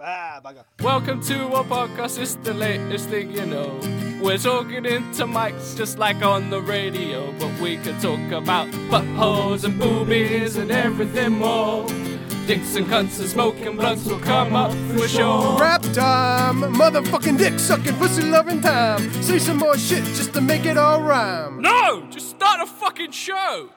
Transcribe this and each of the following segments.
Ah, bugger. Welcome to our podcast, it's the latest thing you know. We're talking into mics just like on the radio, but we could talk about buttholes and boobies and everything more. Dicks and cunts and smoking blunts will come up for sure. Rap time, motherfucking dick sucking, pussy loving time. Say some more shit just to make it all rhyme. No! Just start a fucking show!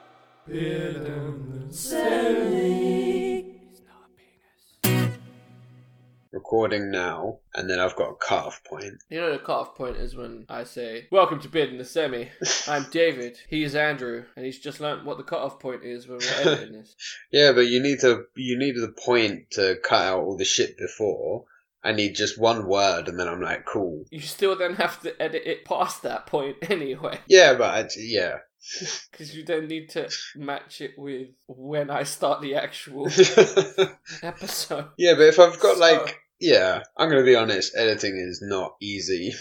Recording now, and then I've got a cut-off point. You know, the cutoff point is when I say, Welcome to Bid in the Semi. I'm David, he's Andrew, and he's just learnt what the cutoff point is when we're editing this. Yeah, but you need to you need the point to cut out all the shit before. I need just one word, and then I'm like, cool. You still then have to edit it past that point anyway. Yeah, but I, yeah. Because you then need to match it with when I start the actual episode. yeah, but if I've got So- like, yeah, I'm gonna be honest. Editing is not easy.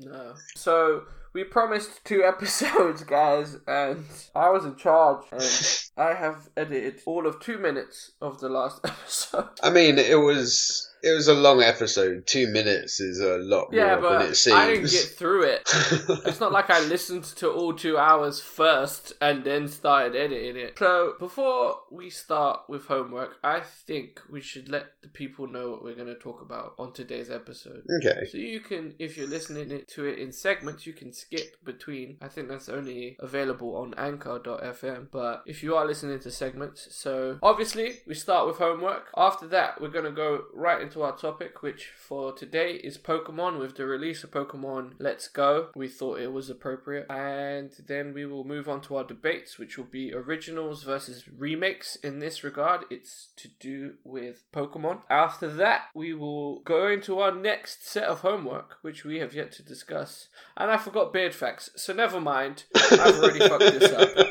No. So we promised two episodes, guys, and I was in charge, and I have edited all of two minutes of the last episode. I mean, it was it was a long episode. Two minutes is a lot Yeah, more than it seems. I didn't get through it. It's not like I listened to all two hours first and then started editing it. So before we start with homework, I think we should let the people know what we're going to talk about on today's episode. okay. So you can, if you're listening it- to it in segments, you can skip between. I think that's only available on Anchor.fm. But if you are listening to segments, so obviously we start with homework. After that, we're gonna go right into our topic, which for today is Pokemon. With the release of Pokemon Let's Go, we thought it was appropriate, and then we will move on to our debates, which will be originals versus remakes. In this regard, it's to do with Pokemon. After that, we will go into our next set of homework, which we have yet to discuss. And I forgot beard facts, so never mind. I've already fucked this up.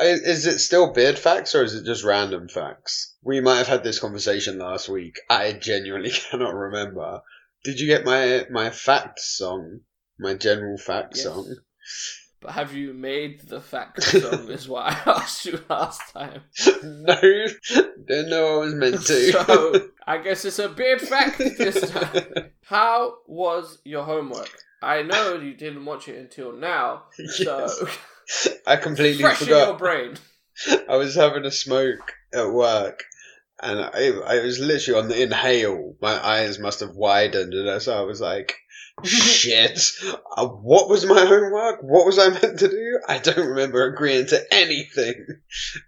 Is it still beard facts or is it just random facts? We might have had this conversation last week. I genuinely cannot remember. Did you get my my fact song? My general fact Yes. song? But have you made the fact song? is what I asked you last time. no, didn't know I was meant to. So I guess it's a beard fact this time. How was your homework? I know you didn't watch it until now, so I completely fresh in your forgot. brain. I was having a smoke at work, and I, I was literally on the inhale. My eyes must have widened, and so I was like, "Shit! Uh, what was my homework? What was I meant to do? I don't remember agreeing to anything."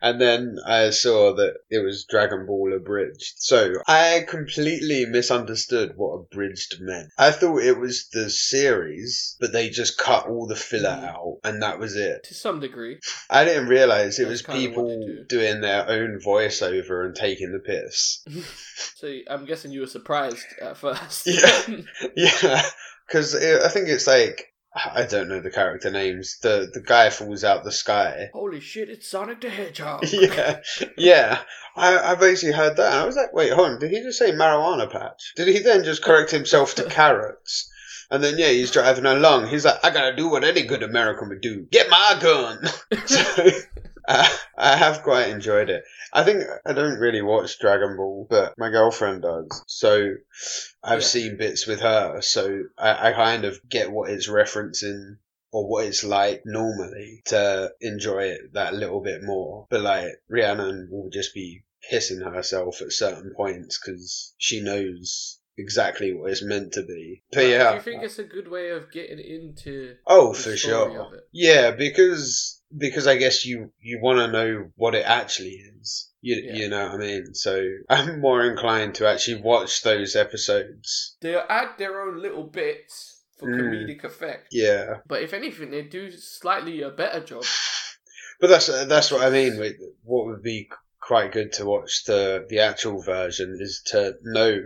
And then I saw that it was Dragon Ball abridged, so I completely misunderstood what abridged meant. I thought it was the series, but they just cut all the filler Mm. out, and that was it. To some degree. I didn't realize it That's was people do. doing their own voiceover and taking the piss. So I'm guessing you were surprised at first. Yeah. Yeah, because I think it's like I don't know the character names. The the guy falls out the sky. Holy shit, it's Sonic the Hedgehog. Yeah, yeah. I, I basically heard that, I was like, "Wait, hold on. Did he just say marijuana patch? Did he then just correct himself to carrots?" And then yeah, he's driving along. He's like, "I gotta do what any good American would do: get my gun." so, uh, I have quite enjoyed it. I think I don't really watch Dragon Ball, but my girlfriend does. So I've Yeah. seen bits with her, so I, I kind of get what it's referencing or what it's like normally to enjoy it that little bit more. But like Rhiannon will just be pissing herself at certain points because she knows exactly what it's meant to be. But yeah, Do you think it's a good way of getting into Oh, the for sure. Yeah, because because I guess you you want to know what it actually is. You Yeah. you know what I mean. So I'm more inclined to actually watch those episodes. They add their own little bits for Mm. comedic effect. Yeah, But if anything, they do slightly a better job. but that's that's what I mean. With what would be quite good to watch the the actual version is to know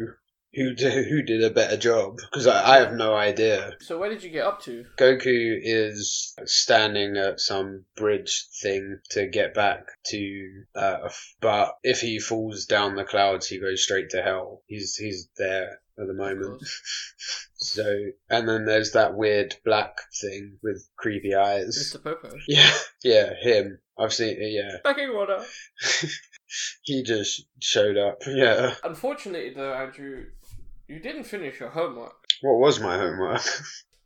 who did, who did a better job because I, I have no idea. So where did you get up to? Goku is standing at some bridge thing to get back to uh, Earth, but if he falls down the clouds, he goes straight to hell. He's he's there at the moment. So, and then there's that weird black thing with creepy eyes. Mr. Popo. Yeah, yeah, him. I've seen. Yeah, Backing water. he just showed up. Yeah. Unfortunately, though, Andrew, you didn't finish your homework. What was my homework?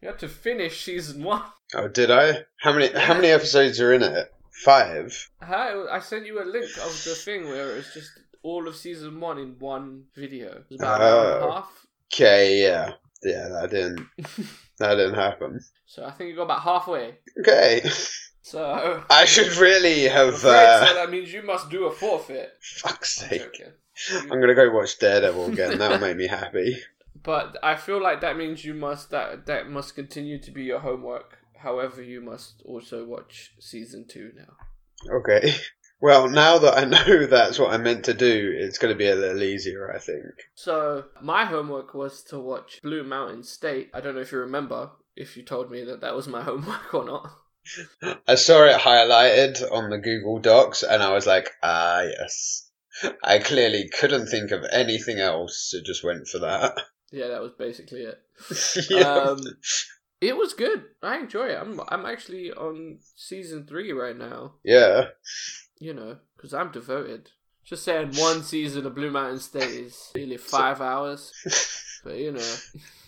You had to finish season one. Oh, did I? How many? How many episodes are in it? Five. Hi, I sent you a link of the thing where it was just all of season one in one video. It was about an hour and a Oh. half. Okay. Yeah. Yeah. That didn't. that didn't happen. So I think you got about halfway. Okay. So. I should really have. Uh, so that means you must do a forfeit. fuck's I'm sake. I'm gonna go watch Daredevil again. That'll make me happy. But I feel like that means you must that that must continue to be your homework. However, you must also watch season two now. Okay. Well, now that I know that's what I meant to do, it's going to be a little easier, I think. So my homework was to watch Blue Mountain State. I don't know if you remember if you told me that that was my homework or not. I saw it highlighted on the Google Docs, and I was like, ah, yes. I clearly couldn't think of anything else, so just went for that. Yeah, that was basically it. yeah. Um, it was good. I enjoy it. I'm I'm actually on season three right now. yeah. You know, because I'm devoted. Just saying, one season of Blue Mountain State is nearly five hours. But you know,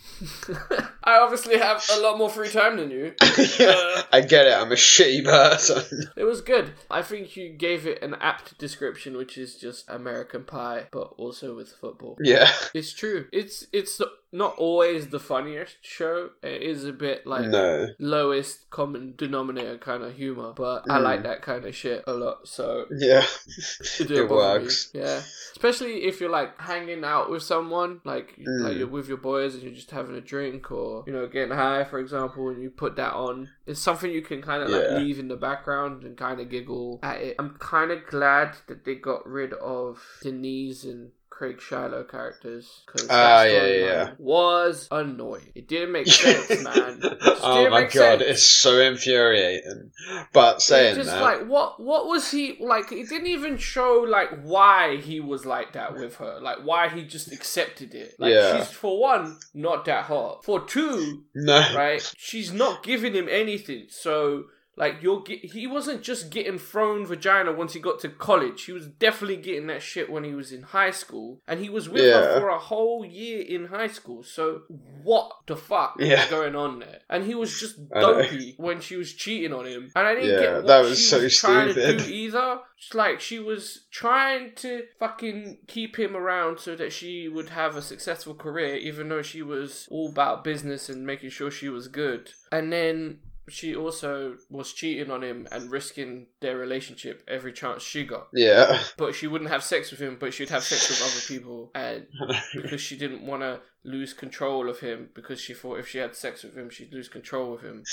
I obviously have a lot more free time than you. yeah. Uh, I get it. I'm a shitty person. It was good. I think you gave it an apt description, which is just American Pie, but also with football. yeah. It's true. It's it's not always the funniest show. It is a bit like No. lowest common denominator kind of humor, but I Mm. like that kind of shit a lot. So Yeah. it, It bother me. works. Yeah, especially if you're like hanging out with someone, like Mm. like you're with your boys and you're just having a drink, or you know getting high, for example, and you put that on. It's something you can kind of like Yeah. leave in the background and kind of giggle at it. I'm kind of glad that they got rid of Denise and. Craig Shilo characters because Ah, that yeah, yeah. was annoying. It didn't make sense, man. Oh my god, sense. it's so infuriating. But saying It's just that, like what what was he like it didn't even show like why he was like that with her like why he just accepted it like Yeah. she's for one not that hot for two no, right she's not giving him anything so like you're get, he wasn't just getting thrown vagina once he got to college. He was definitely getting that shit when he was in high school. And he was with her for a whole year in high school. So what the fuck Yeah. was going on there? And he was just dopey when she was cheating on him. And i didn't Yeah, get what that was she so was trying to stupid. do either. It's like she was trying to fucking keep him around so that she would have a successful career even though she was all about business and making sure she was good. And then she also was cheating on him and risking their relationship every chance she got. yeah, But she wouldn't have sex with him, but she'd have sex with other people. And because she didn't want to lose control of him, because she thought if she had sex with him, she'd lose control of him.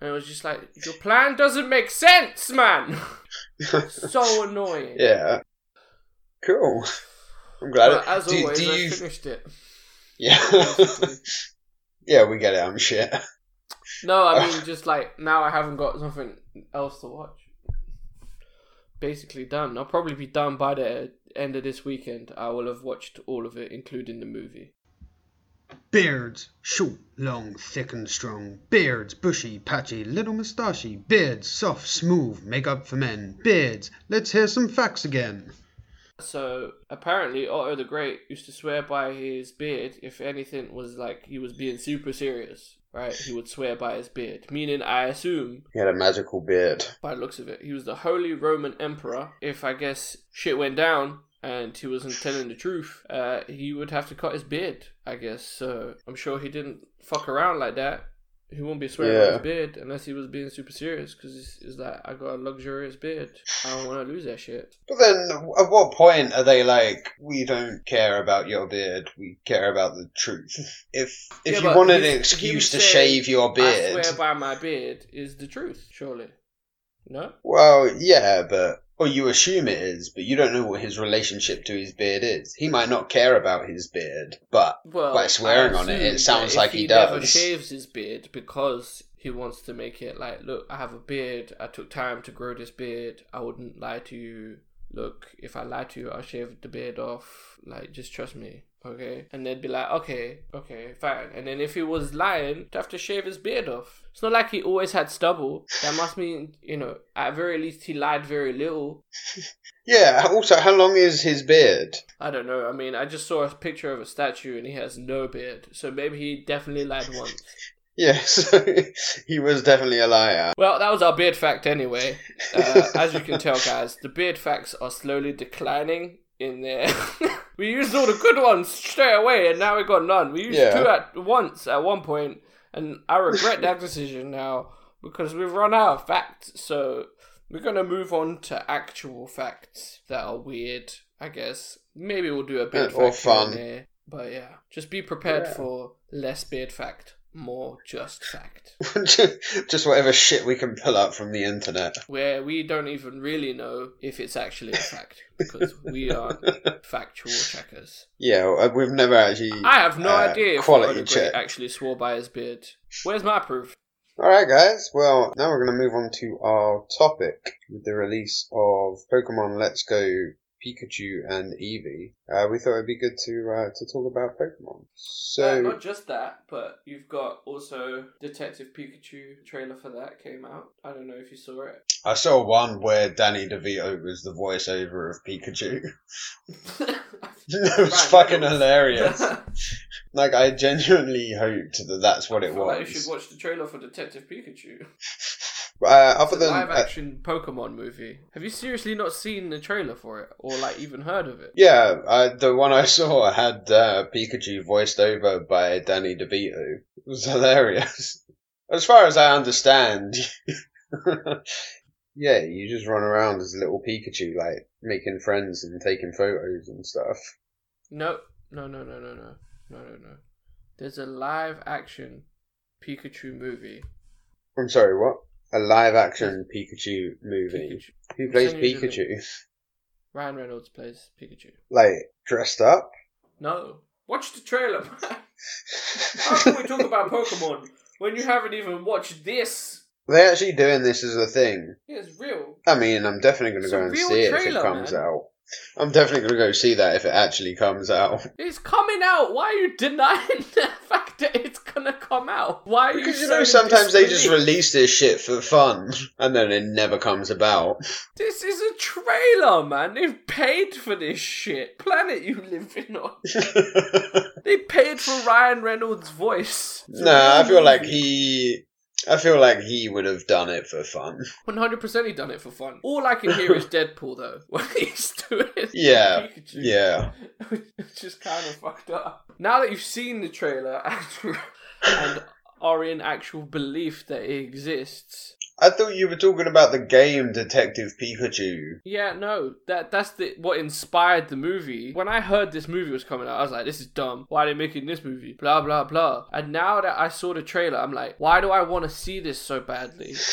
And it was just like, your plan doesn't make sense, man! so annoying. yeah. Cool. I'm glad. But it- as do, always, do I you? finished it. Yeah. yeah, we get it. I'm shit. No, I mean, just like now I haven't got something else to watch. Basically done. I'll probably be done by the end of this weekend. I will have watched all of it, including the movie. Beards, short, long, thick and strong. Beards, bushy, patchy, little moustachy. Beards, soft, smooth, make up for men. Beards, let's hear some facts again. So apparently, Otto the Great used to swear by his beard. If anything was like he was being super serious, right? He would swear by his beard. Meaning, I assume He had a magical beard. by the looks of it. He was the Holy Roman Emperor. If I guess shit went down and he wasn't telling the truth, uh, he would have to cut his beard, I guess. So I'm sure he didn't fuck around like that. He wouldn't be swearing Yeah. his beard unless he was being super serious because it's, it's like, I got a luxurious beard. I don't want to lose that shit. But then, at what point are they like, we don't care about your beard, we care about the truth? If if Yeah, you wanted an excuse to saying, shave your beard, I swear by my beard is the truth, surely. No? well, yeah, but or you assume it is, but you don't know what his relationship to his beard is. He might not care about his beard, but Well, By swearing on it, it sounds like he he never does. shaves his beard because he wants to make it like, look, I have a beard. I took time to grow this beard. I wouldn't lie to you. look, if I lie to you, I'll shave the beard off. Like, just trust me. Okay, and they'd be like, okay, okay, fine. And then if he was lying, to have to shave his beard off. It's not like he always had stubble. That must mean, you know, at very least he lied very little. Yeah. Also, how long is his beard? I don't know. I mean, I just saw a picture of a statue and he has no beard. So maybe he definitely lied once. Yeah. So he was definitely a liar. Well, that was our beard fact anyway. Uh, as you can tell, guys, the beard facts are slowly declining in there. we used all the good ones straight away and now we got none. We used Yeah. two at once at one point and I regret that decision now because we've run out of facts. So we're to move on to actual facts that are weird, I guess. Maybe we'll do a bit Or fact here fun. there. But yeah, just be prepared Yeah. for less beard fact, more just fact. Just whatever shit we can pull up from the internet. where we don't even really know if it's actually a fact because we are factual checkers. Yeah, uh, we've never actually. I have no uh, idea if quality check. actually swore by his beard. Where's my proof? All right, guys. Well, now we're going to move on to our topic with the release of Pokemon Let's Go Pikachu and Eevee. Uh, we thought it'd be good to uh, to talk about Pokemon. Uh, So not just that, but you've got also Detective Pikachu trailer for that came out. I don't know if you saw it. I saw one where Danny DeVito was the voiceover of Pikachu. it was fucking hilarious. Like I genuinely hoped that that's what I it was. like you should watch the trailer for Detective Pikachu. Uh, other a than live uh, action Pokemon movie. Have you seriously not seen the trailer for it, or like even heard of it? Yeah, uh, the one I saw had uh, Pikachu voiced over by Danny DeVito. It was hilarious. As far as I understand, yeah, you just run around as a little Pikachu, like making friends and taking photos and stuff. No, no, no, no, no, no, no, no, no. There's a live action Pikachu movie. I'm sorry, what? A live action Pikachu movie. Pikachu. Who plays Send Pikachu? Ryan Reynolds plays Pikachu. Like dressed up? No, watch the trailer, man. How can we talk about Pokemon when you haven't even watched this? They're actually doing this as a thing. It's real. I mean, I'm definitely going to go and real see it if it comes man. out. I'm definitely going to go see that if it actually comes out. It's coming out. Why are you denying the fact that it's gonna come out? Why are Because you you know, sometimes they just release this shit for fun, and then it never comes about. This is a trailer, man. They've paid for this shit. Planet you live in on. They paid for Ryan Reynolds' voice. No, I feel like he, I feel like he would have done it for fun. 100% he done it for fun. All I can hear is Deadpool though when he's doing Yeah, Pikachu. Yeah, it's just kind of fucked up. Now that you've seen the trailer and are in actual belief that it exists, I thought you were talking about the game Detective Pikachu. yeah, no, that that's the what inspired the movie. When I heard this movie was coming out, I was like, "This is dumb. Why are they making this movie?" Blah blah blah. And now that I saw the trailer, I'm like, "Why do I want to see this so badly?"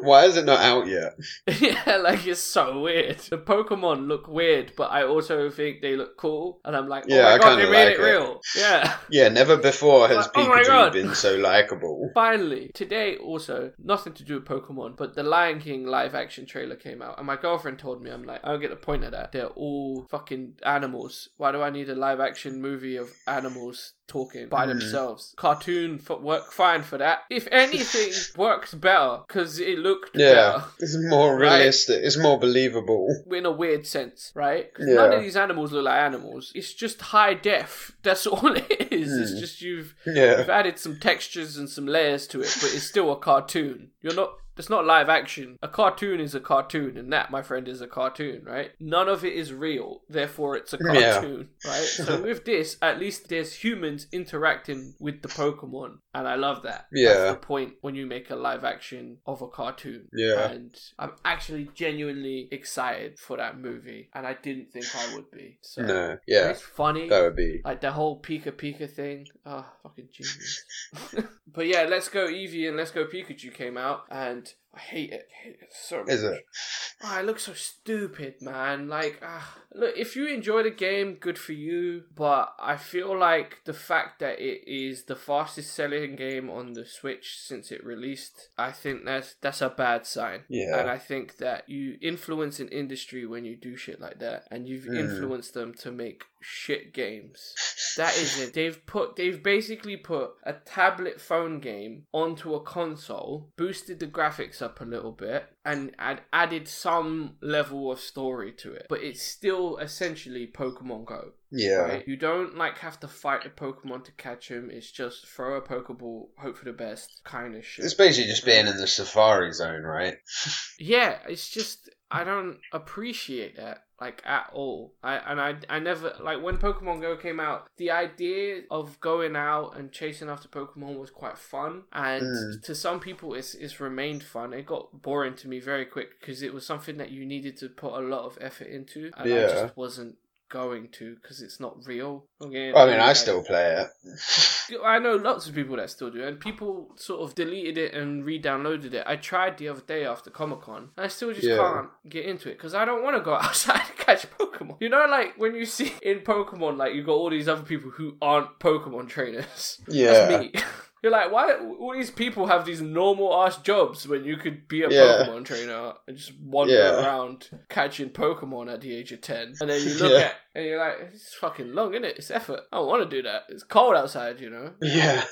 Why is it not out yet? yeah, like it's so weird. The Pokemon look weird, but I also think they look cool, and I'm like, "Oh Yeah, my I god, they made like it it. real!" Yeah. Yeah, never before has Like, oh Pikachu God. been so likable. Finally, today also, nothing to do with Pokemon, but the Lion King live action trailer came out, and my girlfriend told me, I'm like, I don't get the point of that. They're all fucking animals. Why do I need a live action movie of animals talking by Hmm. themselves? Cartoon f- work fine for that. If anything, works better because it looked Yeah, better. it's more Right. realistic. It's more believable. In a weird sense, right? 'Cause Yeah. none of these animals look like animals. It's just high def. That's all it is. It's Hmm. just you've Yeah, You've added some textures and some layers to it, but it's still a cartoon. You're not. It's not live action. A cartoon is a cartoon, and that, my friend, is a cartoon, right? None of it is real, therefore it's a Yeah. cartoon, right? So with this, at least there's humans interacting with the Pokemon, and I love that. Yeah. That's the point when you make a live action of a cartoon. Yeah. And I'm actually genuinely excited for that movie, and I didn't think I would be. So no, yeah, it's funny. that would be. Like the whole Pika Pika thing. Oh, fucking genius. but yeah, Let's Go Eevee and Let's Go Pikachu came out, and and I hate it. I hate it so much. Is it? Ah, it looks so stupid, man. Like, ah, look, if you enjoy the game, good for you. But I feel like the fact that it is the fastest selling game on the Switch since it released, I think that's that's a bad sign. Yeah. And I think that you influence an industry when you do shit like that, and you've Mm. influenced them to make shit games. That is it. They've put they've basically put a tablet phone game onto a console, boosted the graphics up a little bit, and, and added some level of story to it. But it's still essentially Pokemon Go. Yeah. Right? You don't like have to fight the Pokemon to catch him. It's just throw a Pokeball, hope for the best kind of shit. It's basically just being in the Safari Zone, right? Yeah, it's just I don't appreciate that like at all. I and I I never like when Pokemon Go came out, the idea of going out and chasing after Pokemon was quite fun, and Mm. to some people it's it's remained fun. It got boring to me very quick because it was something that you needed to put a lot of effort into, and I just wasn't going to because it's not real. Okay, I mean, I still play it. I know lots of people that still do, and people sort of deleted it and re-downloaded it. I tried the other day after Comic Con, and I still just Yeah. can't get into it because I don't want to go outside to catch Pokemon. You know, like when you see in Pokemon, like you got all these other people who aren't Pokemon trainers. Yeah. You're like, why all these people have these normal ass jobs when you could be a Yeah. Pokemon trainer and just wander Yeah. around catching Pokemon at the age of ten? And then you look Yeah. at and you're like, it's fucking long, isn't it? It's effort. I don't want to do that. It's cold outside, you know. Yeah.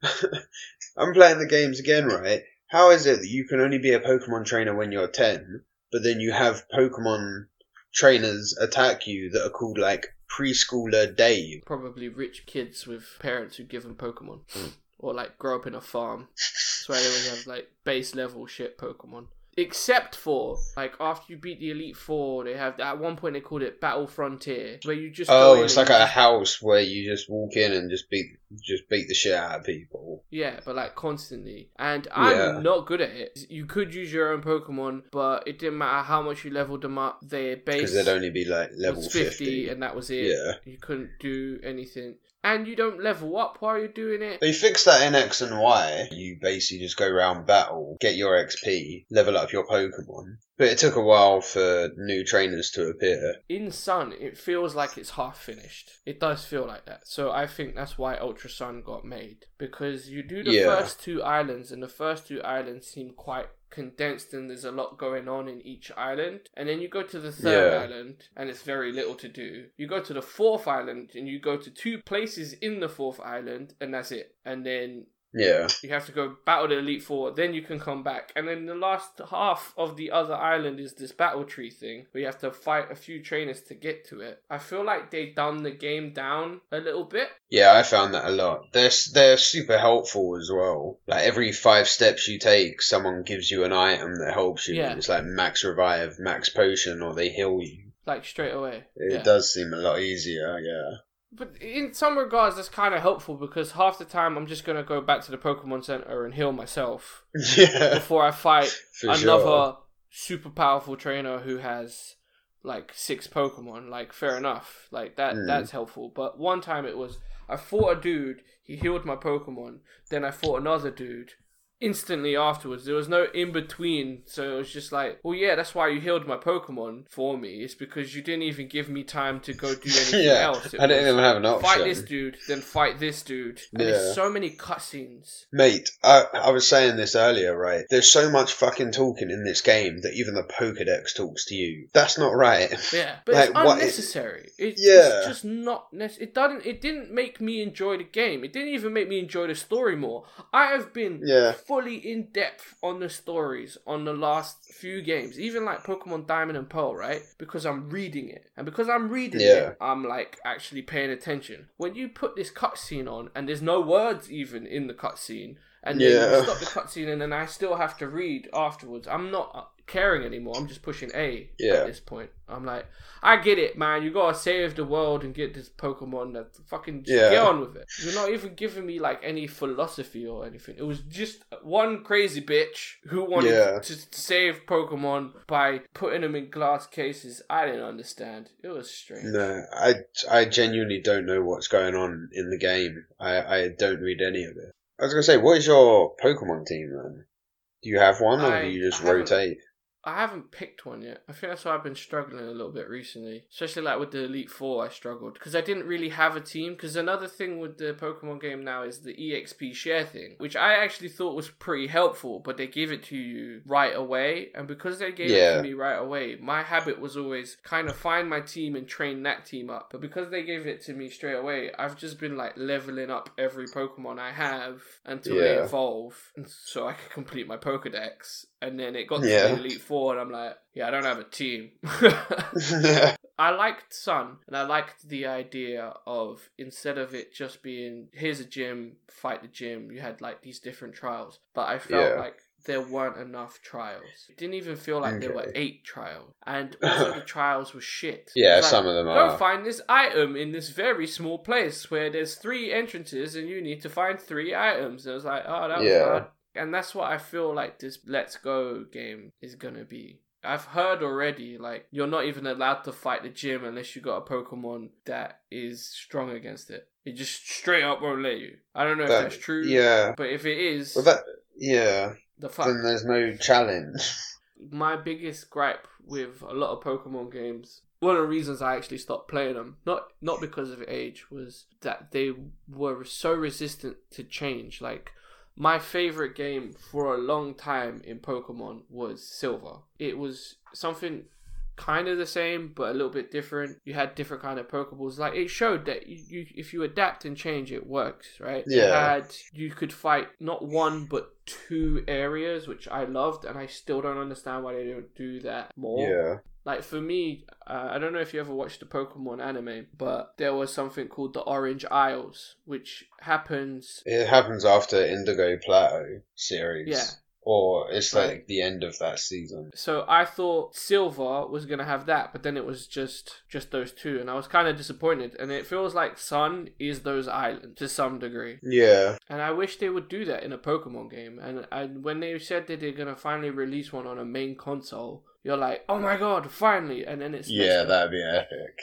I'm playing the games again, right? How is it that you can only be a Pokemon trainer when you're 10, but then you have Pokemon trainers attack you that are called like preschooler Dave? Probably rich kids with parents who give them Pokemon. Hmm. Or like grow up in a farm. That's why they always have like base level shit Pokemon. Except for like after you beat the Elite Four, they have at one point they called it Battle Frontier, where you just Oh, it's like a just- house where you just walk in and just beat just beat the shit out of people. Yeah, but like constantly. And I'm Yeah. not good at it. You could use your own Pokemon, but it didn't matter how much you leveled them up. Their base Because they'd only be like level 50. 50, and that was it. Yeah. You couldn't do anything. And you don't level up while you're doing it. They fixed that in X and Y. You basically just go around battle, get your XP, level up your Pokemon. But it took a while for new trainers to appear. In Sun, it feels like it's half finished. It does feel like that. So I think that's why Ultra Sun got made. Because you do the Yeah. first two islands, and the first two islands seem quite condensed, and there's a lot going on in each island. And then you go to the third Yeah. island, and it's very little to do. You go to the fourth island, and you go to two places in the fourth island, and that's it. And then Yeah. you have to go battle the Elite Four, then you can come back. And then the last half of the other island is this battle tree thing, where you have to fight a few trainers to get to it. I feel like they dumbed the game down a little bit. Yeah, I found that a lot. They're they're super helpful as well. Like every five steps you take, someone gives you an item that helps you. Yeah. It's like max revive, max potion, or they heal you. Like straight away. It Yeah. does seem a lot easier. Yeah. But in some regards, that's kind of helpful because half the time I'm just going to go back to the Pokemon Center and heal myself yeah. before I fight another sure. super powerful trainer who has like six Pokemon. Like fair enough, like that Mm. that's helpful. But one time it was I fought a dude, he healed my Pokemon. Then I fought another dude. Instantly afterwards, there was no in between, so it was just like, well, yeah, that's why you healed my Pokemon for me. It's because you didn't even give me time to go do anything yeah. else. It I didn't even have an option. fight this dude, then fight this dude, and Yeah. there's so many cutscenes. Mate, I, I was saying this earlier, right? There's so much fucking talking in this game that even the Pokedex talks to you. That's not right. Yeah, but Like, it's what- unnecessary. It's, Yeah. it's just not necessary. It doesn't. It didn't make me enjoy the game. It didn't even make me enjoy the story more. I have been Yeah. Fully in depth on the stories on the last few games, even like Pokemon Diamond and Pearl, right? Because I'm reading it, and because I'm reading Yeah. it, I'm like actually paying attention. When you put this cutscene on, and there's no words even in the cutscene. And then Yeah. you stop the cutscene, and then I still have to read afterwards. I'm not caring anymore. I'm just pushing A Yeah. at this point. I'm like, I get it, man. You gotta save the world and get this Pokemon. That fucking just Yeah. get on with it. You're not even giving me like any philosophy or anything. It was just one crazy bitch who wanted Yeah. to save Pokemon by putting them in glass cases. I didn't understand. It was strange. No, I, I genuinely don't know what's going on in the game. I, I don't read any of it. I was gonna say, what is your Pokemon team then? Do you have one, or I- do you just I rotate? I haven't picked one yet. I think that's why I've been struggling a little bit recently. Especially like with the Elite Four, I struggled because I didn't really have a team. Because another thing with the Pokemon game now is the EXP share thing, which I actually thought was pretty helpful, but they give it to you right away. And because they gave it to me right away, my habit was always kind of find my team and train that team up. But because they gave it to me straight away, I've just been like leveling up every Pokemon I have until they evolve, so I can complete my Pokedex. And then it got to Yeah. the Elite Four, and I'm like, yeah, I don't have a team. yeah, I liked Sun, and I liked the idea of instead of it just being here's a gym, fight the gym, you had like these different trials. But I felt Yeah. like there weren't enough trials. It didn't even feel like there were eight trials, and also the trials were shit. Yeah, like, some of them Go are. find this item in this very small place where there's three entrances, and you need to find three items. And I was like, oh, that was Yeah. hard. And that's what I feel like this Let's Go game is gonna be. I've heard already, like, you're not even allowed to fight the gym unless you got a Pokemon that is strong against it. It just straight up won't let you. I don't know if that's true. Yeah. But if it is, Well, that yeah. the fuck. Then there's no challenge. my biggest gripe with a lot of Pokemon games, one of the reasons I actually stopped playing them, not not because of age, was that they were so resistant to change. Like my favorite game for a long time in Pokemon was Silver. It was something kind of the same but a little bit different. You had different kind of Pokeballs. Like it showed that you, you if you adapt and change, it works, right? You Yeah. had you could fight not one but two areas, which I loved, and I still don't understand why they don't do that more. yeah. Like for me, uh, I don't know if you ever watched the Pokemon anime, but there was something called the Orange Isles, which happens. It happens after Indigo Plateau series. Yeah. Or it's like Right. the end of that season. So I thought Silver was gonna have that, but then it was just just those two, and I was kind of disappointed. And it feels like Sun is those islands to some degree, Yeah. and I wish they would do that in a Pokemon game. And and when they said that they're gonna finally release one on a main console, you're like, oh my god, finally! And then it's Yeah, that'd be epic.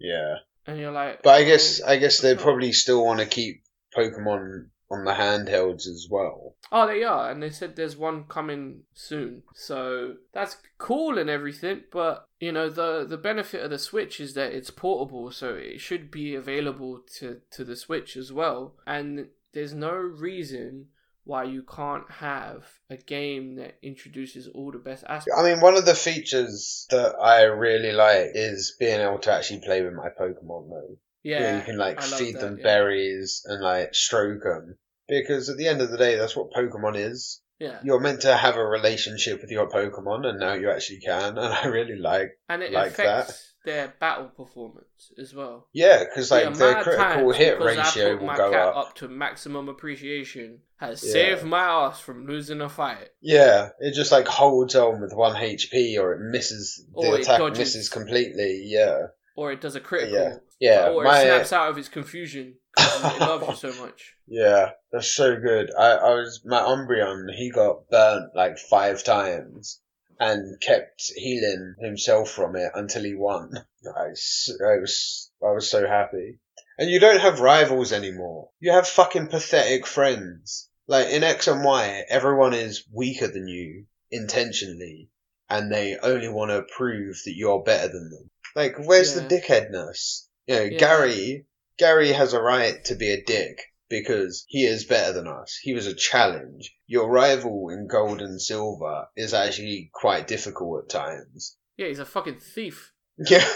Yeah. and you're like, But I guess oh, I guess they probably still want to keep Pokemon on the handhelds as well. Oh, they are, and they said there's one coming soon. So that's cool and everything, but you know the the benefit of the Switch is that it's portable, so it should be available to to the Switch as well. And there's no reason why you can't have a game that introduces all the best aspects. I mean, one of the features that I really like is being able to actually play with my Pokemon though. Yeah, Yeah, you can like feed that, them yeah. berries and like stroke them. Because at the end of the day, that's what Pokemon is. Yeah, You're meant to have a relationship with your Pokemon, and now you actually can. And I really like, and it like that. affects their battle performance as well. yeah, because like The their critical hit ratio put will my go cat up. to maximum appreciation has Yeah. saved my ass from losing a fight. Yeah, it just like holds on with one HP, or it misses the Or attack misses completely. Yeah, or it does a critical, Yeah. yeah. or my it snaps out of its confusion because it loves you so much. Yeah, that's so good. I, I was my Umbreon. He got burnt like five times and kept healing himself from it until he won. I, I was I was so happy. And you don't have rivals anymore. You have fucking pathetic friends. Like in X and Y, everyone is weaker than you intentionally, and they only want to prove that you're better than them. Like, where's Yeah. the dickheadness? You know, Yeah. Gary Gary has a right to be a dick because he is better than us. He was a challenge. Your rival in gold and silver is actually quite difficult at times. Yeah, he's a fucking thief. Yeah,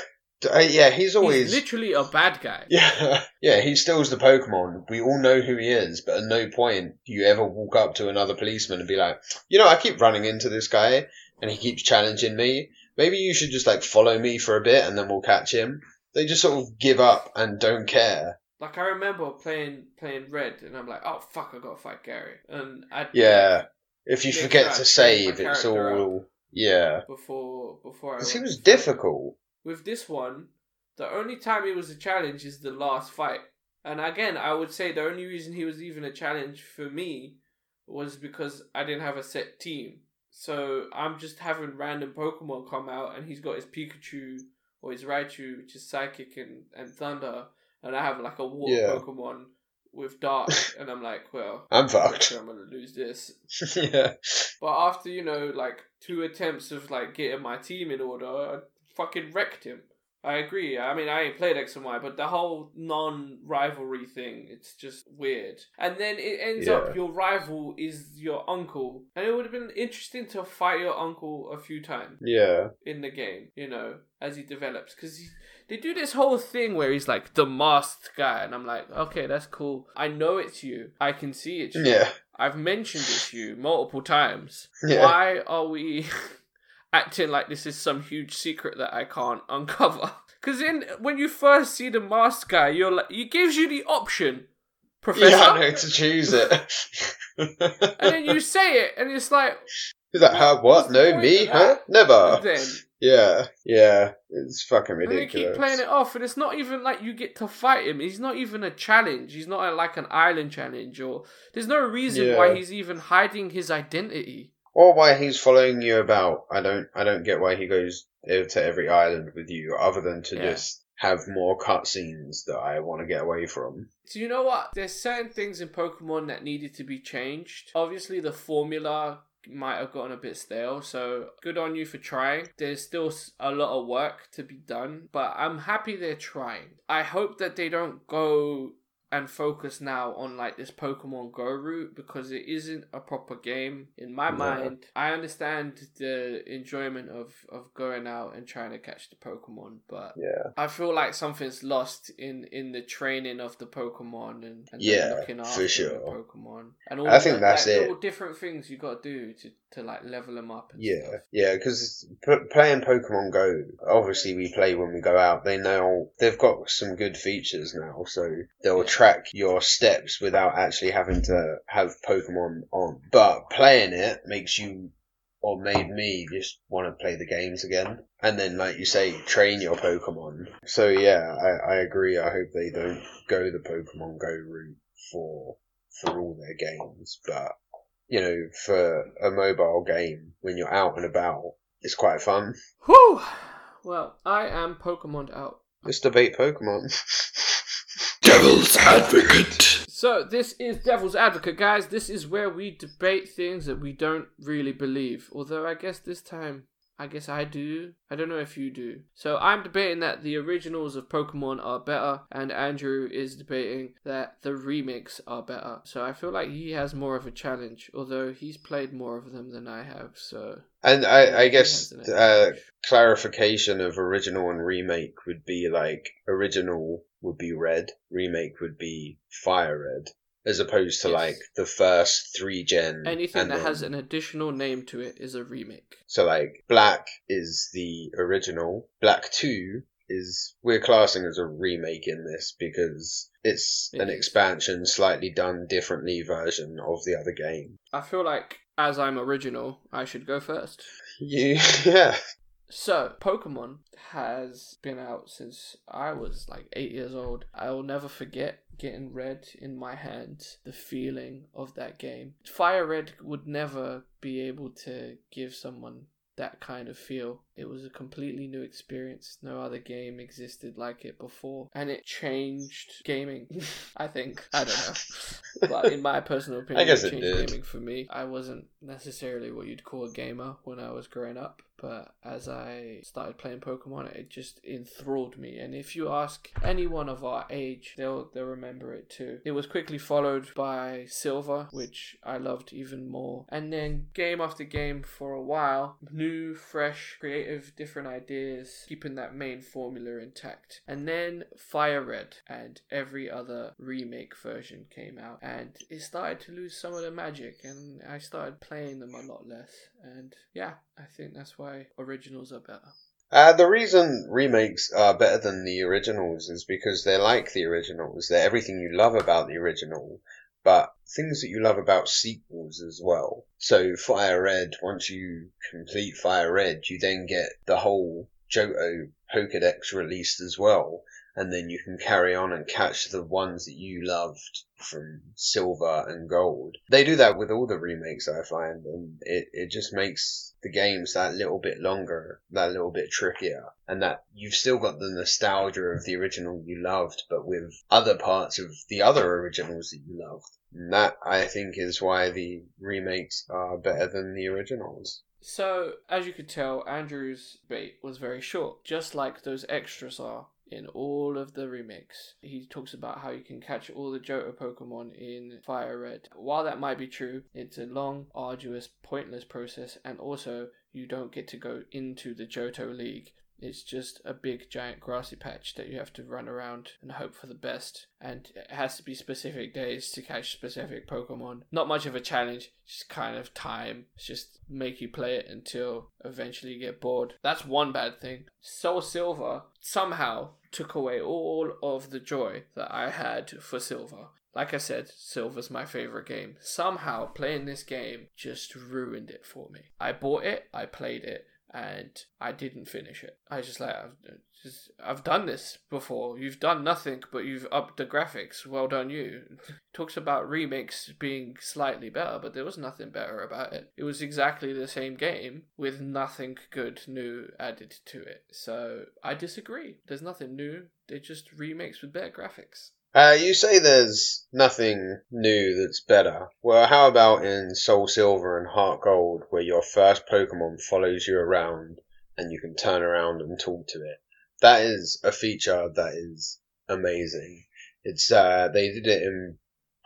Uh, yeah, he's always. He's literally a bad guy. yeah, yeah, he steals the Pokemon. We all know who he is, but at no point do you ever walk up to another policeman and be like, you know, I keep running into this guy and he keeps challenging me. Maybe you should just like follow me for a bit and then we'll catch him. They just sort of give up and don't care. Like I remember playing playing Red, and I'm like, oh fuck, I gotta fight Gary, and I Yeah. If you forget to save, it's all. Yeah. before before I. Because he was to fight him. difficult. with this one, the only time he was a challenge is the last fight. And again, I would say the only reason he was even a challenge for me was because I didn't have a set team. So I'm just having random Pokemon come out and he's got his Pikachu or his Raichu, which is Psychic and, and Thunder, and I have like a water Yeah. Pokemon with Dark, and I'm like, well, I'm fucked. sure I'm gonna lose this. yeah. But after you know, like two attempts of like getting my team in order, I fucking wrecked him. I agree. I mean, I ain't played X and Y, but the whole non-rivalry thing, it's just weird. And then it ends Yeah. up your rival is your uncle, and it would have been interesting to fight your uncle a few times Yeah. in the game, you know, as he develops. Because they do this whole thing where he's like the masked guy, and I'm like, okay, that's cool. I know it's you. I can see it's you. Yeah. I've mentioned it to you multiple times. Yeah. Why are we acting like this is some huge secret that I can't uncover? Because in when you first see the mask guy, you're like, he gives you the option, Professor, Yeah, I know to choose it. and then you say it, and it's like, Is that her? What's What? No, me? Huh? Never. then Yeah, yeah. It's fucking ridiculous. And they keep playing it off, and it's not even like you get to fight him. He's not even a challenge. He's not a, like an island challenge, or there's no reason why he's even hiding his identity. Or why he's following you about. I don't. I don't get why he goes to every island with you, other than to Yeah. just have more cutscenes that I want to get away from. So you know what? There's certain things in Pokemon that needed to be changed. Obviously, the formula might have gotten a bit stale, so good on you for trying. There's still a lot of work to be done, but I'm happy they're trying. I hope that they don't go and focus now on like this Pokemon Go route because it isn't a proper game in my No. mind. I understand the enjoyment of of going out and trying to catch the Pokemon, but Yeah. I feel like something's lost in in the training of the Pokemon and, and Yeah, looking for sure. the Pokemon and all I think that's like, it. little different things you got to do to to like level them up. And Yeah, stuff. yeah, because p- playing Pokemon Go, obviously we play when we go out. They now they've got some good features now, so they'll Yeah. Track your steps without actually having to have Pokemon on. But playing it makes you, or made me, just want to play the games again. And then, like you say, train your Pokemon. So yeah, I, I agree. I hope they don't go the Pokemon Go route for for all their games, but you know, for a mobile game when you're out and about, it's quite fun. Whew. Well, I am Pokemon out. Let's debate Pokemon. Devil's Advocate. So this is Devil's Advocate, guys. This is where we debate things that we don't really believe. Although I guess this time, I guess I do. I don't know if you do. So I'm debating that the originals of Pokemon are better, and Andrew is debating that the remakes are better. So I feel like he has more of a challenge, although he's played more of them than I have. So and I, I guess uh, clarification of original and remake would be like original would be red, remake would be fire red, as opposed to Yes. like the first three gen. anything that then- has an additional name to it is a remake. So like black is the original. Black two is we're classing as a remake in this because it's It an is. expansion, slightly done differently version of the other game. I feel like as I'm original, I should go first. You yeah. So, Pokemon has been out since I was like eight years old. I will never forget getting Red in my hands, the feeling of that game. Fire Red would never be able to give someone that kind of feel. It was a completely new experience. No other game existed like it before. And it changed gaming, I think. I don't know. But in my personal opinion, I guess it it changed did. gaming for me. I wasn't necessarily what you'd call a gamer when I was growing up, but as I started playing Pokemon, it just enthralled me. And if you ask anyone of our age, they'll they'll remember it too. It was quickly followed by Silver, which I loved even more, and then game after game for a while, new, fresh, creative, different ideas, keeping that main formula intact. And then Fire Red and every other remake version came out, and it started to lose some of the magic, and I started playing them a lot less. And yeah, I think that's why originals are better. Uh, the reason remakes are better than the originals is because they're like the originals. They're everything you love about the original, but things that you love about sequels as well. So Fire Red, once you complete Fire Red, you then get the whole Johto Pokedex released as well. And then you can carry on and catch the ones that you loved from Silver and Gold. They do that with all the remakes I find, and it, it just makes the games that little bit longer, that little bit trickier, and that you've still got the nostalgia of the original you loved, but with other parts of the other originals that you loved. And that, I think, is why the remakes are better than the originals. So, as you could tell, Andrew's bait was very short, just like those extras are in all of the remakes. He talks about how you can catch all the Johto Pokemon in Fire Red. While that might be true, it's a long, arduous, pointless process, and also you don't get to go into the Johto League. It's just a big giant grassy patch that you have to run around and hope for the best. And it has to be specific days to catch specific Pokemon. Not much of a challenge, just kind of time. It's just make you play it until eventually you get bored. That's one bad thing. Soul Silver somehow took away all of the joy that I had for Silver. Like I said, Silver's my favorite game. Somehow playing this game just ruined it for me. I bought it, I played it, and I didn't finish it. I was just like I've just I've done this before. You've done nothing, but you've upped the graphics. Well done, you. Talks about remakes being slightly better, but there was nothing better about it. It was exactly the same game with nothing good new added to it. So I disagree. There's nothing new. They're just remakes with better graphics. Uh, you say there's nothing new that's better. Well, how about in Soul Silver and Heart Gold, where your first Pokemon follows you around and you can turn around and talk to it? That is a feature that is amazing. It's uh, they did it in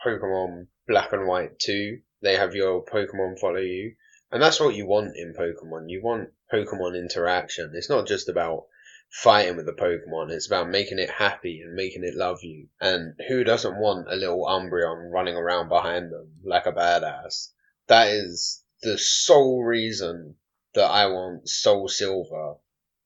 Pokemon Black and White too. They have your Pokemon follow you, and that's what you want in Pokemon. You want Pokemon interaction. It's not just about fighting with the Pokemon. It's about making it happy and making it love you. And who doesn't want a little Umbreon running around behind them like a badass? That is the sole reason that I want Soul Silver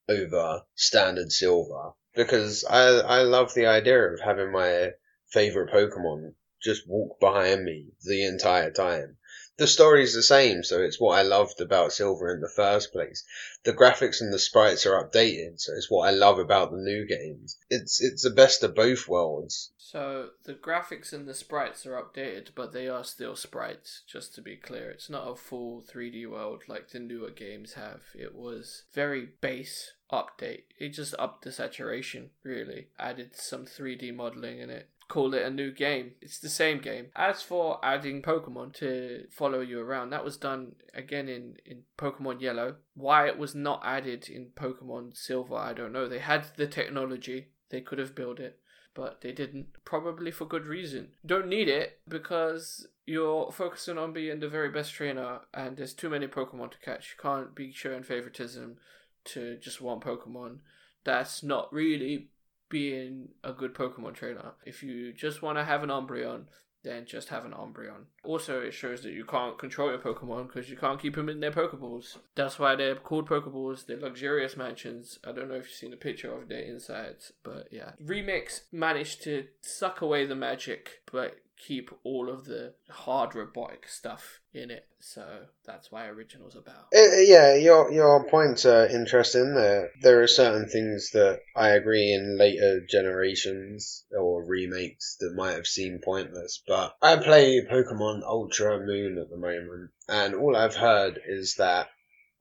over Standard Silver. Because I, I love the idea of having my favorite Pokemon just walk behind me the entire time the story's the same, so it's what I loved about Silver in the first place. The graphics and the sprites are updated, so it's what I love about the new games. It's it's the best of both worlds. So the graphics and the sprites are updated, but they are still sprites, just to be clear. It's not a full 3D world like the newer games have. It was very base update. It just upped the saturation, really. Added some 3D modeling in it call it a new game. It's the same game. As for adding Pokemon to follow you around, that was done again in, in Pokemon Yellow. Why it was not added in Pokemon Silver, I don't know. They had the technology, they could have built it, but they didn't. Probably for good reason. Don't need it because you're focusing on being the very best trainer and there's too many Pokemon to catch. You can't be showing favoritism to just one Pokemon. That's not really being a good Pokemon trainer. If you just want to have an Umbreon, then just have an Umbreon. Also, it shows that you can't control your Pokemon because you can't keep them in their Pokeballs. That's why they're called Pokeballs. They're luxurious mansions. I don't know if you've seen a picture of their insides, but yeah. Remix managed to suck away the magic, but keep all of the hard robotic stuff in it. So that's why originals about. Uh, yeah, your your points are interesting. There there are certain things that I agree in later generations or remakes that might have seemed pointless. But I play Pokemon Ultra Moon at the moment, and all I've heard is that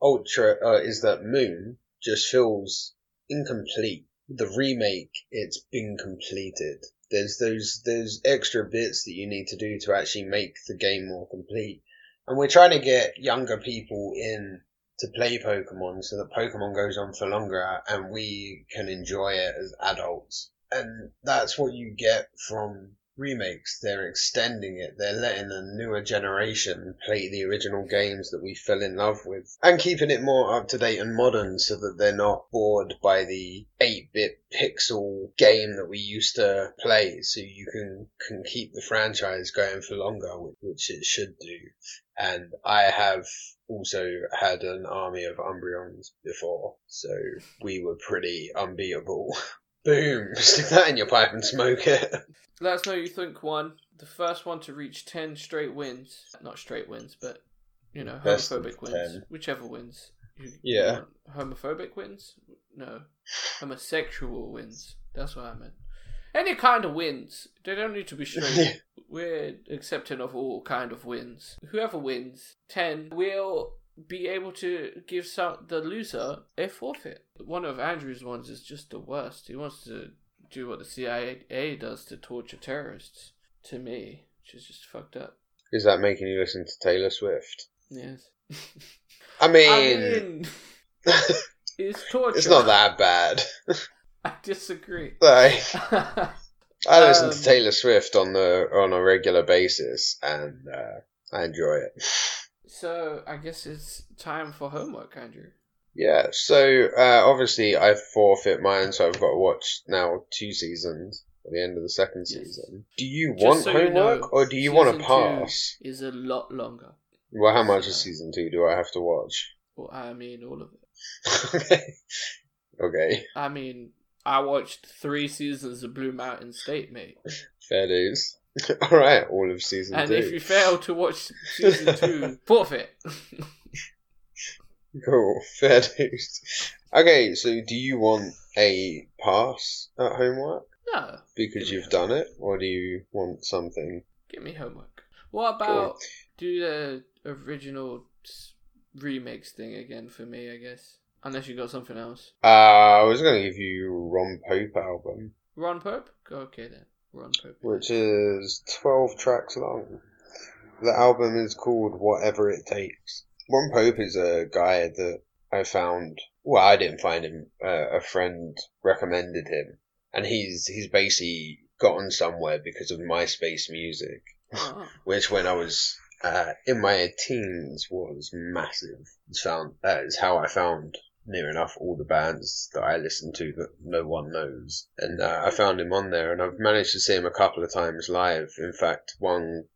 Ultra uh, is that Moon just feels incomplete. The remake, it's been completed there's those those extra bits that you need to do to actually make the game more complete. And we're trying to get younger people in to play Pokemon so that Pokemon goes on for longer and we can enjoy it as adults. And that's what you get from remakes. They're extending it. They're letting a newer generation play the original games that we fell in love with and keeping it more up to date and modern so that they're not bored by the 8-bit pixel game that we used to play so you can, can keep the franchise going for longer, which it should do. And I have also had an army of Umbreons before, so we were pretty unbeatable. Boom! Stick that in your pipe and smoke it. Let us know you think one. The first one to reach 10 straight wins. Not straight wins, but, you know, Best homophobic wins. 10. Whichever wins. You- Yeah. you Homophobic wins? No. Homosexual wins. That's what I meant. Any kind of wins. They don't need to be straight. We're accepting of all kind of wins. Whoever wins, 10, we'll be able to give some the loser a forfeit. One of Andrew's ones is just the worst. He wants to do what the CIA does to torture terrorists. To me, which is just fucked up. Is that making you listen to Taylor Swift? Yes. I I mean, mean, it's torture. it's not that bad. I disagree. like, I listen Um, to Taylor Swift on the on a regular basis, and uh, I enjoy it. So I guess it's time for homework, Andrew. Yeah. So uh, obviously, I forfeit mine, so I've got to watch now two seasons at the end of the second Yes. season. Do you Just want so you homework, know, or do you want to two pass? Is a lot longer. Well, how much Yeah. of season two do I have to watch? Well, I mean, all of it. okay. Okay. I mean, I watched three seasons of Blue Mountain State, mate. Fair dues. All right, all of season And two. if you fail to watch season two, forfeit. Cool. Fair dues. Okay, so do you want a pass at homework no, because you've done it, or do you want something? give me homework. What about do the original remakes thing again for me? I guess, unless you got something else. Uh, I was going to give you Ron Pope album, Ron Pope. Okay then, Pope. which is twelve tracks long. The album is called Whatever It Takes. Ron Pope is a guy that I found. Well, I didn't find him. Uh, a friend recommended him, and he's he's basically gotten somewhere because of MySpace music. Oh, which when I was uh, in my teens was massive. It's found that is how I found near enough all the bands that I listen to that no one knows, and uh, I found him on there, and I've managed to see him a couple of times live. In fact, one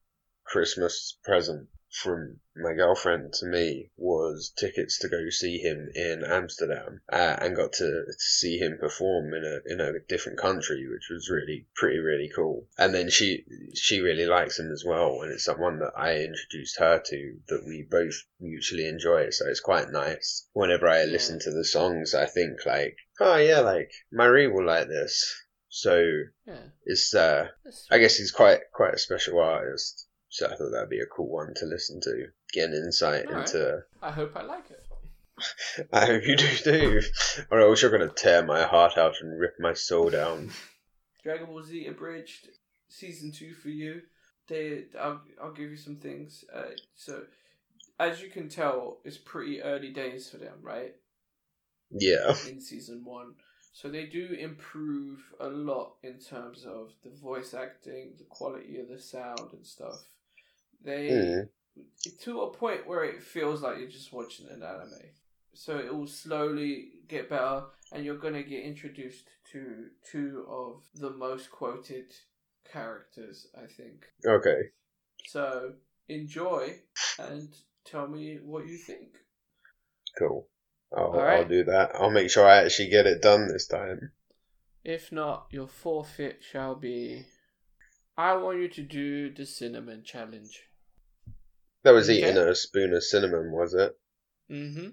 Christmas present from my girlfriend to me was tickets to go see him in Amsterdam, uh, and got to, to see him perform in a in a different country, which was really pretty really cool. And then she she really likes him as well, and it's someone that I introduced her to that we both mutually enjoy. So it's quite nice. Whenever I listen to the songs, I think like, oh yeah, like Marie will like this. So yeah. it's uh, I guess he's quite quite a special artist. So I thought that'd be a cool one to listen to, get an insight right. into. I hope I like it. I hope you do too, or else you're gonna tear my heart out and rip my soul down. Dragon Ball Z Abridged season two for you. They, I'll, I'll give you some things. Uh, so, as you can tell, it's pretty early days for them, right? Yeah. In season one, so they do improve a lot in terms of the voice acting, the quality of the sound and stuff. They Mm. to a point where it feels like you're just watching an anime. So it will slowly get better, and you're gonna get introduced to two of the most quoted characters, I think. Okay. So enjoy and tell me what you think. Cool. I'll, right. I'll do that. I'll make sure I actually get it done this time. If not, your forfeit shall be. I want you to do the cinnamon challenge. That was Okay. eating a spoon of cinnamon, was it? Mm-hmm.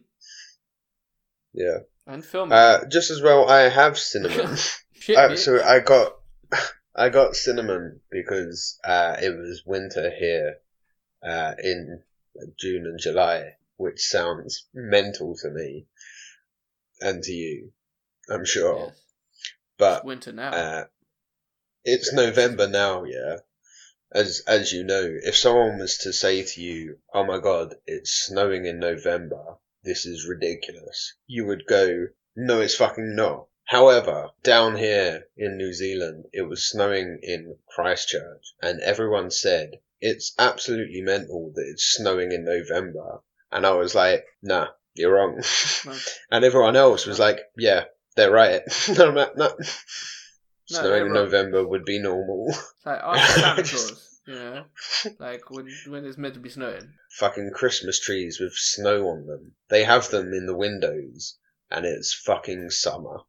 Yeah. And film. Uh, just as well, I have cinnamon. Shit, Uh, so I got I got cinnamon because uh, it was winter here uh, in June and July, which sounds mental to me and to you, I'm sure. Yes. But It's winter now. uh, it's November now, yeah. As as you know, if someone was to say to you, "Oh my God, it's snowing in November. This is ridiculous," you would go, "No, it's fucking not." However, down here in New Zealand, it was snowing in Christchurch, and everyone said it's absolutely mental that it's snowing in November. And I was like, "Nah, you're wrong." And everyone else was like, "Yeah, they're right." no, no, no. No, Snowing in. November would be normal. It's like ask Santa Claus, you know, like when when it's meant to be snowing. fucking Christmas trees with snow on them. They have them in the windows, and it's fucking summer.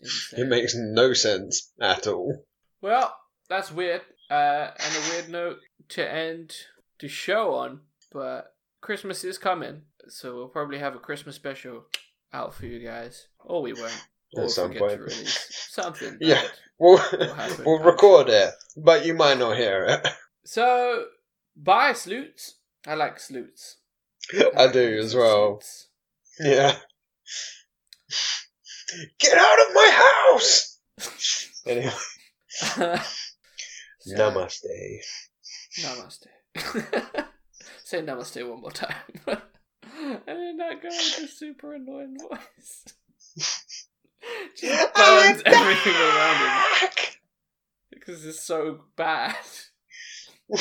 It's. It makes no sense at all. Well, that's weird. Uh, and a weird note to end the show on, but Christmas is coming, so we'll probably have a Christmas special out for you guys, or we won't. At some point. something. Yeah. We'll, we'll record it, but you might not hear it. So, bye, Sloots. I like Sloots. I do as well. Yeah. Get out of my house! Anyway, So, namaste. Namaste. Say namaste one more time. and then that guy with the super annoying voice. Just burns everything around him because it's so bad.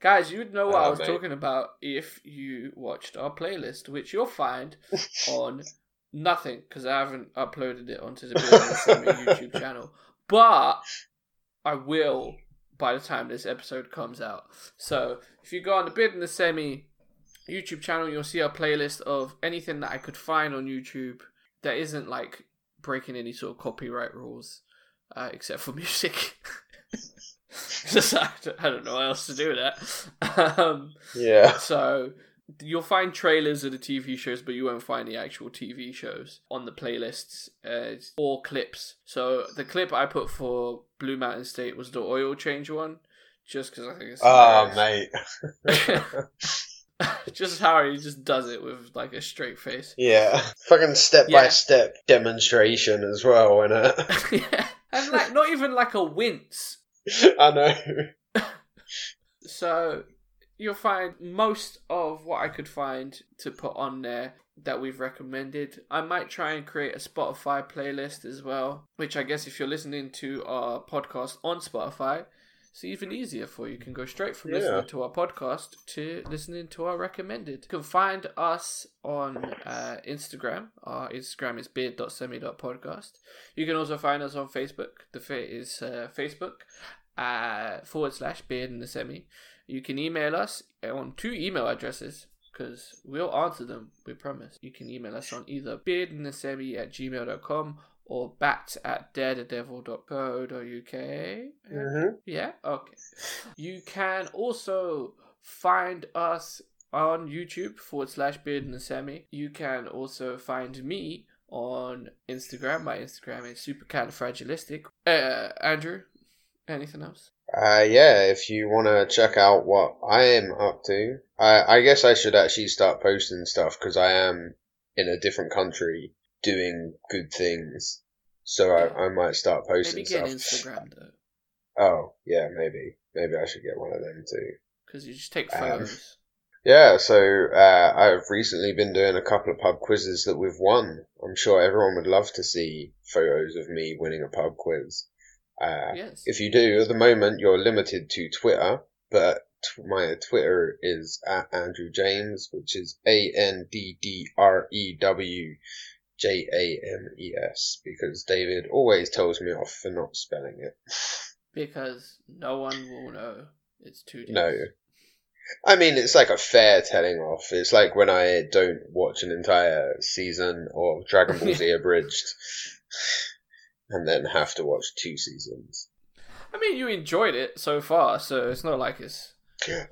Guys, you'd know what oh, I Oh, was mate. talking about if you watched our playlist, which you'll find on nothing because I haven't uploaded it onto the Beard and the Semi YouTube channel. But I will by the time this episode comes out. So if you go on the Beard and the Semi YouTube channel, you'll see our playlist of anything that I could find on YouTube that isn't like breaking any sort of copyright rules, uh, except for music. Just I don't- I don't know what else to do with that. Um, Yeah. so you'll find trailers of the TV shows, but you won't find the actual TV shows on the playlists uh, or clips. So the clip I put for Blue Mountain State was the oil change one, just because I think it's Oh, hilarious. mate. just how he just does it with like a straight face. Yeah. Fucking step by step demonstration as well, innit? yeah, and like not even like a wince. I know. So you'll find most of what I could find to put on there that we've recommended. I might try and create a Spotify playlist as well, which I guess if you're listening to our podcast on Spotify, it's even easier for you. You can go straight from Yeah. listening to our podcast to listening to our recommended. You can find us on uh, Instagram. Our Instagram is beard.semi.podcast. You can also find us on Facebook. The fit is uh, Facebook uh, forward slash beard in the semi. You can email us on two email addresses because we'll answer them, we promise. You can email us on either beardinthesemi at gmail.com or bat at daredevil.co.uk. hmm Yeah, okay. You can also find us on YouTube forward slash beard and the semi. You can also find me on Instagram. My Instagram is supercalifragilistic. Uh, Andrew, anything else? Uh, yeah, if you want to check out what I am up to, I, I guess I should actually start posting stuff because I am in a different country doing good things. So I, I might start posting Maybe get stuff. Instagram though, Oh, yeah, maybe. Maybe I should get one of them too. because you just take Um, photos. Yeah, so uh, I've recently been doing a couple of pub quizzes that we've won. I'm sure everyone would love to see photos of me winning a pub quiz. Uh, yes. If you do, at the moment, you're limited to Twitter, but t- my Twitter is at Andrew James, which is A N D D R E W J A M E S, because David always tells me off for not spelling it. because no one will know. It's too deep. No. I mean, it's like a fair telling off. It's like when I don't watch an entire season of Dragon Ball Z Abridged and then have to watch two seasons. I mean, you enjoyed it so far, so it's not like it's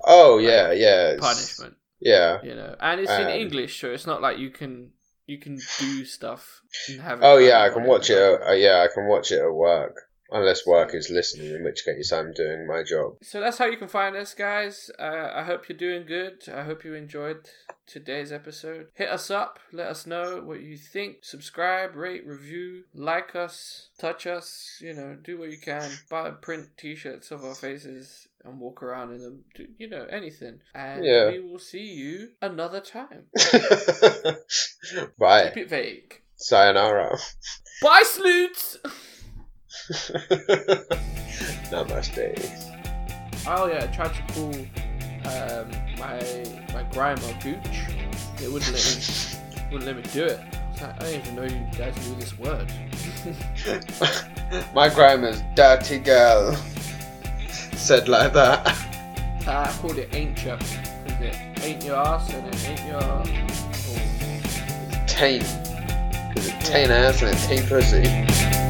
Oh, yeah, yeah. punishment, Yeah. you know. And it's in Um, English, so it's not like you can you can do stuff and have. it Oh yeah, I can watch it. uh, yeah, I can watch it at work, unless work is listening, in which case I'm doing my job. So that's how you can find us, guys. Uh, I hope you're doing good. I hope you enjoyed today's episode. Hit us up. Let us know what you think. Subscribe, rate, review, like us, touch us. You know, do what you can. Buy print T-shirts of our faces and walk around in them. Do, you know, anything. And Yeah. we will see you another time. Bye, Keep it vague. sayonara. Bye, sleuths. Namaste. Oh yeah, I tried to call um, my my grandma Gooch. It wouldn't let me wouldn't let me do it. I, like, I didn't even know you guys knew this word. my grandma's dirty girl said like that. Uh, I called it ain't. 'cause it ain't your ass and it ain't your balls. Taint. Because it taint ass and it taint pussy.